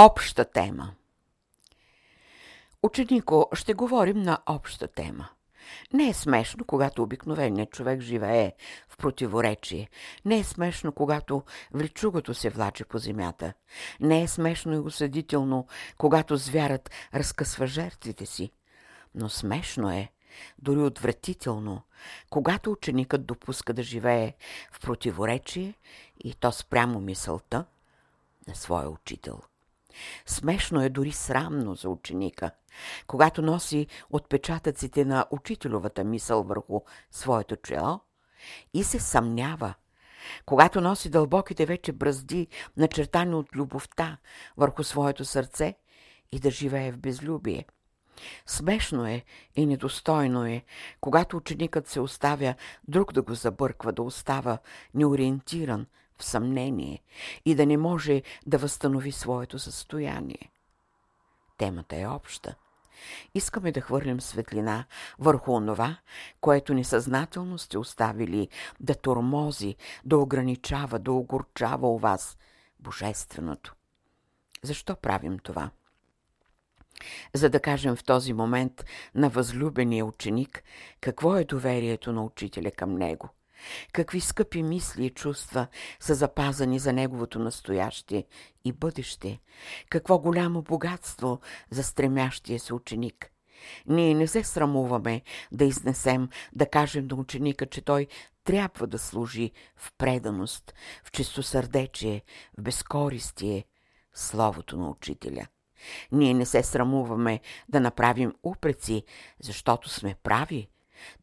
Обща тема Ученико, ще говорим на обща тема. Не е смешно, когато обикновеният човек живее в противоречие. Не е смешно, когато влечугото се влаче по земята. Не е смешно и осъдително, когато звярат разкъсва жертвите си. Но смешно е, дори отвратително, когато ученикът допуска да живее в противоречие и то спрямо мисълта на своя учител. Смешно е дори срамно за ученика, когато носи отпечатъците на учителовата мисъл върху своето чело и се съмнява, когато носи дълбоките вече бразди, начертани от любовта върху своето сърце и да живее в безлюбие. Смешно е и недостойно е, когато ученикът се оставя друг да го забърква, да остава неориентиран, в съмнение и да не може да възстанови своето състояние. Темата е обща. Искаме да хвърлим светлина върху онова, което несъзнателно сте оставили да тормози, да ограничава, да огорчава у вас Божественото. Защо правим това? За да кажем в този момент на възлюбения ученик какво е доверието на учителя към него. Какви скъпи мисли и чувства са запазани за неговото настояще и бъдеще. Какво голямо богатство за стремящия се ученик. Ние не се срамуваме да изнесем, да кажем на ученика, че той трябва да служи в преданост, в чистосърдечие, в безкористие, словото на учителя. Ние не се срамуваме да направим упреци, защото сме прави,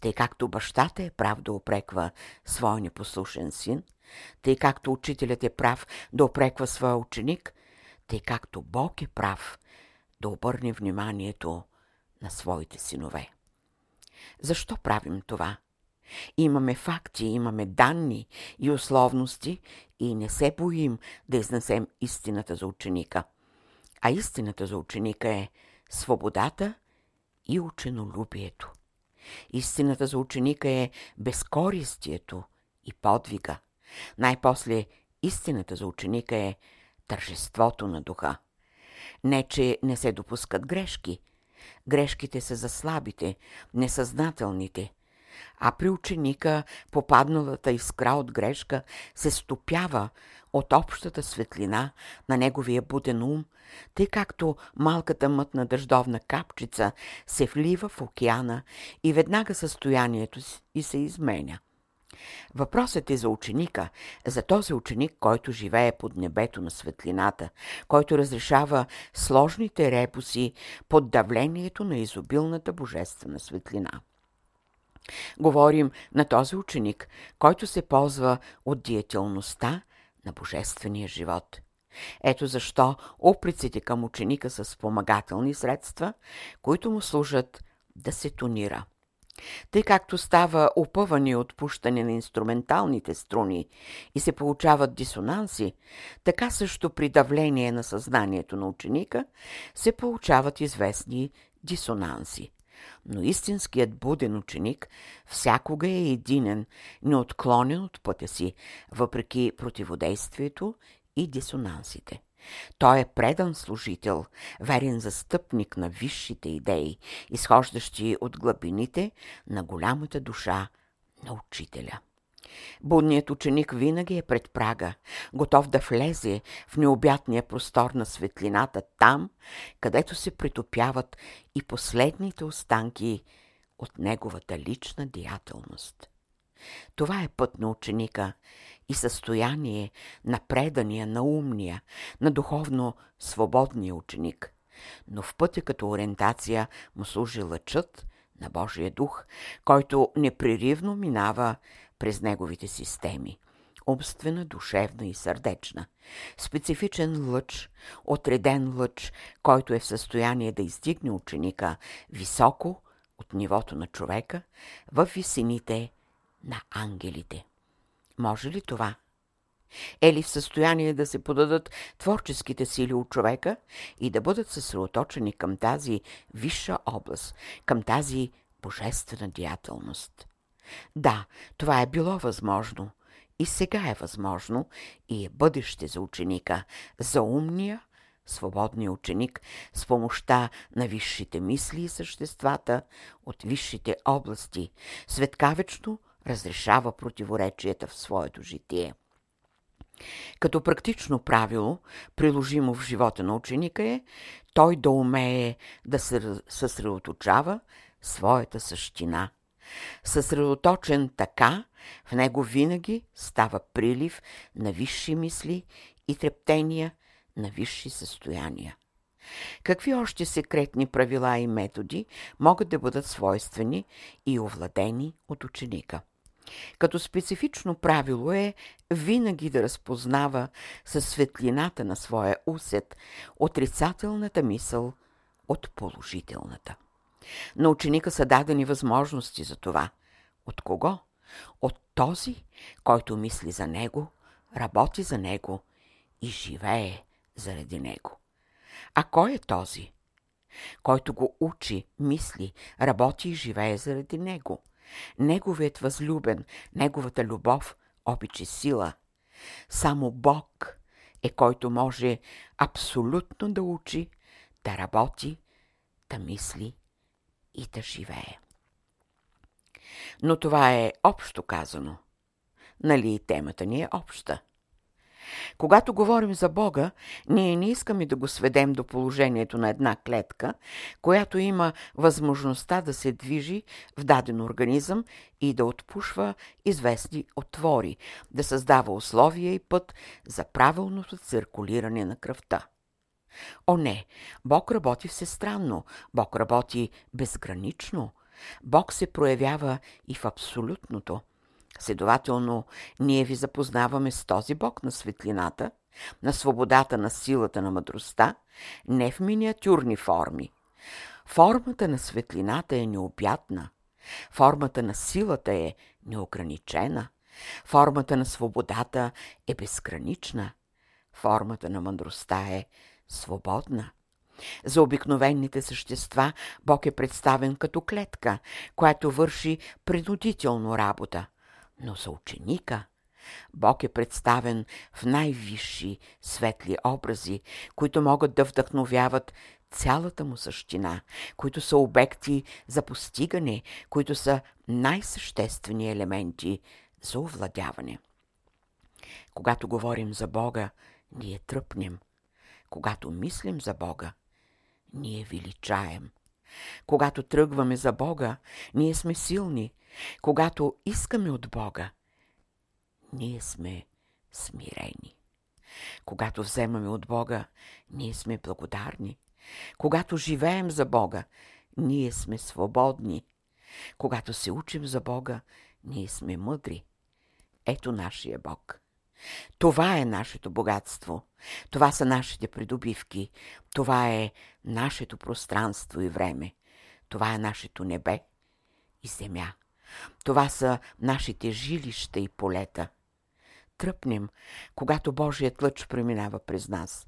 тъй както бащата е прав да опреква своя непослушен син, тъй както учителят е прав да опреква своя ученик, тъй както Бог е прав да обърне вниманието на своите синове. Защо правим това? Имаме факти, имаме данни и условности и не се боим да изнесем истината за ученика. А истината за ученика е свободата и ученолюбието. Истината за ученика е безкористието и подвига. Най-после истината за ученика е тържеството на духа. Не, че не се допускат грешки. Грешките са за слабите, несъзнателните. А при ученика попадналата искра от грешка се стопява от общата светлина на неговия буден ум, тъй както малката мътна дъждовна капчица се влива в океана и веднага състоянието и се изменя. Въпросът е за ученика, за този ученик, който живее под небето на светлината, който разрешава сложните репуси под давлението на изобилната божествена светлина. Говорим на този ученик, който се ползва от диетелността на божествения живот. Ето защо упреците към ученика са спомагателни средства, които му служат да се тонира. Тъй както става опъване и отпущане на инструменталните струни и се получават дисонанси, така също при давление на съзнанието на ученика се получават известни дисонанси. Но истинският буден ученик всякога е единен, неотклонен от пътя си, въпреки противодействието и дисонансите. Той е предан служител, верен застъпник на висшите идеи, изхождащи от глъбините на голямата душа на учителя. Будният ученик винаги е пред прага, готов да влезе в необятния простор на светлината там, където се притопяват и последните останки от неговата лична деятелност. Това е път на ученика и състояние на предания, на умния, на духовно свободния ученик. Но в пътя като ориентация му служи лъчът на Божия дух, който непреривно минава през неговите системи умствена, душевна и сърдечна. Специфичен лъч, отреден лъч, който е в състояние да издигне ученика високо от нивото на човека в висините на ангелите. Може ли това? Е ли в състояние да се подадат творческите сили от човека и да бъдат съсредоточени към тази висша област, към тази божествена деятелност? Да, това е било възможно. И сега е възможно и е бъдеще за ученика, за умния, Свободният ученик с помощта на висшите мисли и съществата от висшите области светкавечно разрешава противоречията в своето житие. Като практично правило, приложимо в живота на ученика е, той да умее да се съсредоточава своята същина. Съсредоточен така, в него винаги става прилив на висши мисли и трептения на висши състояния. Какви още секретни правила и методи могат да бъдат свойствени и овладени от ученика? Като специфично правило е винаги да разпознава със светлината на своя усет отрицателната мисъл от положителната. На ученика са дадени възможности за това. От кого? От този, който мисли за него, работи за него и живее заради него. А кой е този? Който го учи, мисли, работи и живее заради него. Неговият възлюбен, неговата любов, обич и сила. Само Бог е който може абсолютно да учи, да работи, да мисли и да живее. Но това е общо казано. Нали темата ни е обща? Когато говорим за Бога, ние не искаме да го сведем до положението на една клетка, която има възможността да се движи в даден организъм и да отпушва известни отвори, да създава условия и път за правилното циркулиране на кръвта. О не, Бог работи всестранно, Бог работи безгранично. Бог се проявява и в абсолютното. Следователно, ние ви запознаваме с този Бог на светлината, на свободата на силата на мъдростта, не в миниатюрни форми. Формата на светлината е необятна. Формата на силата е неограничена. Формата на свободата е безгранична. Формата на мъдростта е свободна. За обикновените същества Бог е представен като клетка, която върши принудително работа. Но за ученика Бог е представен в най-висши светли образи, които могат да вдъхновяват цялата му същина, които са обекти за постигане, които са най-съществени елементи за овладяване. Когато говорим за Бога, ние тръпнем – когато мислим за Бога, ние величаем. Когато тръгваме за Бога, ние сме силни. Когато искаме от Бога, ние сме смирени. Когато вземаме от Бога, ние сме благодарни. Когато живеем за Бога, ние сме свободни. Когато се учим за Бога, ние сме мъдри. Ето нашия Бог. Това е нашето богатство. Това са нашите придобивки. Това е нашето пространство и време. Това е нашето небе и земя. Това са нашите жилища и полета. Тръпнем, когато Божият лъч преминава през нас.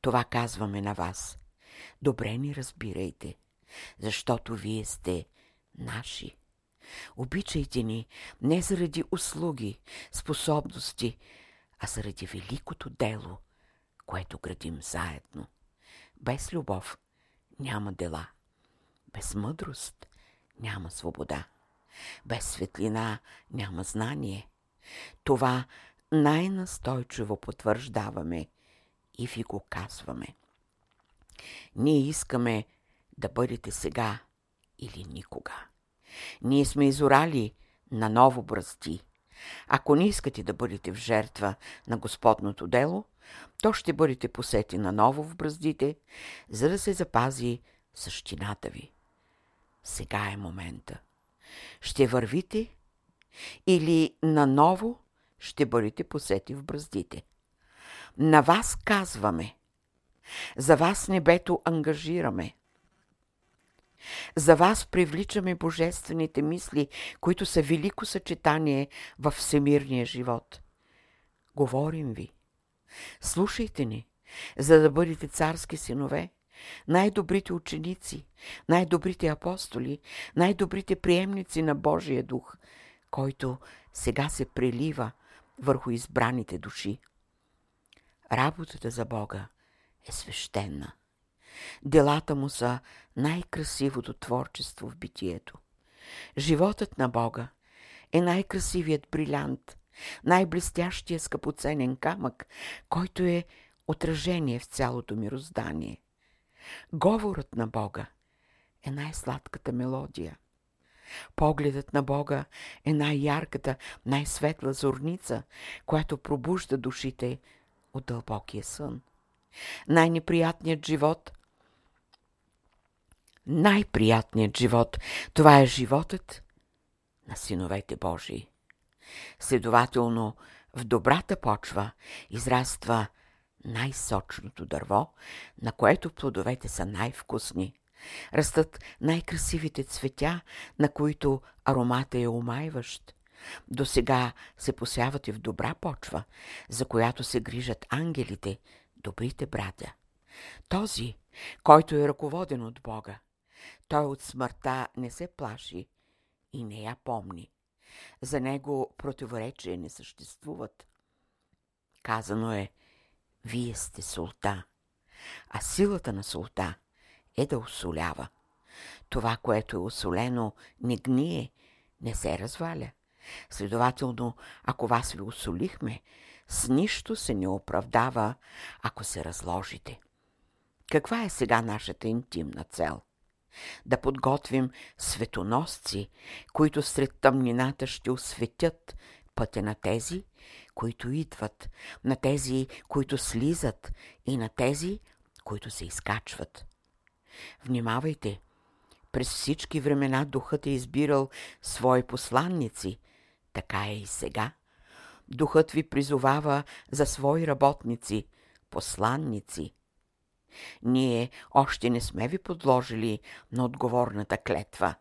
Това казваме на вас. Добре ни разбирайте, защото вие сте наши. Обичайте ни не заради услуги, способности, а заради великото дело, което градим заедно. Без любов няма дела. Без мъдрост няма свобода. Без светлина няма знание. Това най-настойчиво потвърждаваме и ви го казваме. Ние искаме да бъдете сега или никога. Ние сме изорали на ново бръсти. Ако не искате да бъдете в жертва на Господното дело, то ще бъдете посети на ново в бръздите, за да се запази същината ви. Сега е момента. Ще вървите или наново ще бъдете посети в бръздите. На вас казваме. За вас небето ангажираме. За вас привличаме божествените мисли, които са велико съчетание в всемирния живот. Говорим ви. Слушайте ни, за да бъдете царски синове, най-добрите ученици, най-добрите апостоли, най-добрите приемници на Божия дух, който сега се прелива върху избраните души. Работата за Бога е свещена. Делата му са най-красивото творчество в битието. Животът на Бога е най-красивият брилянт, най-блестящия скъпоценен камък, който е отражение в цялото мироздание. Говорът на Бога е най-сладката мелодия. Погледът на Бога е най-ярката, най-светла зорница, която пробужда душите от дълбокия сън. Най-неприятният живот най-приятният живот. Това е животът на синовете Божии. Следователно, в добрата почва израства най-сочното дърво, на което плодовете са най-вкусни. Растат най-красивите цветя, на които аромата е омайващ. До сега се посяват и в добра почва, за която се грижат ангелите, добрите братя. Този, който е ръководен от Бога, той от смъртта не се плаши и не я помни. За него противоречия не съществуват. Казано е, вие сте солта, а силата на солта е да осолява. Това, което е осолено, не гние, не се разваля. Следователно, ако вас ви осолихме, с нищо се не оправдава, ако се разложите. Каква е сега нашата интимна цел? Да подготвим светоносци, които сред тъмнината ще осветят пътя на тези, които идват, на тези, които слизат и на тези, които се изкачват. Внимавайте! През всички времена духът е избирал свои посланници, така е и сега. Духът ви призовава за свои работници, посланници, ние още не сме ви подложили на отговорната клетва.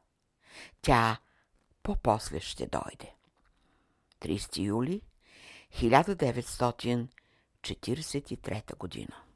Тя по-после ще дойде. 30 юли 1943 година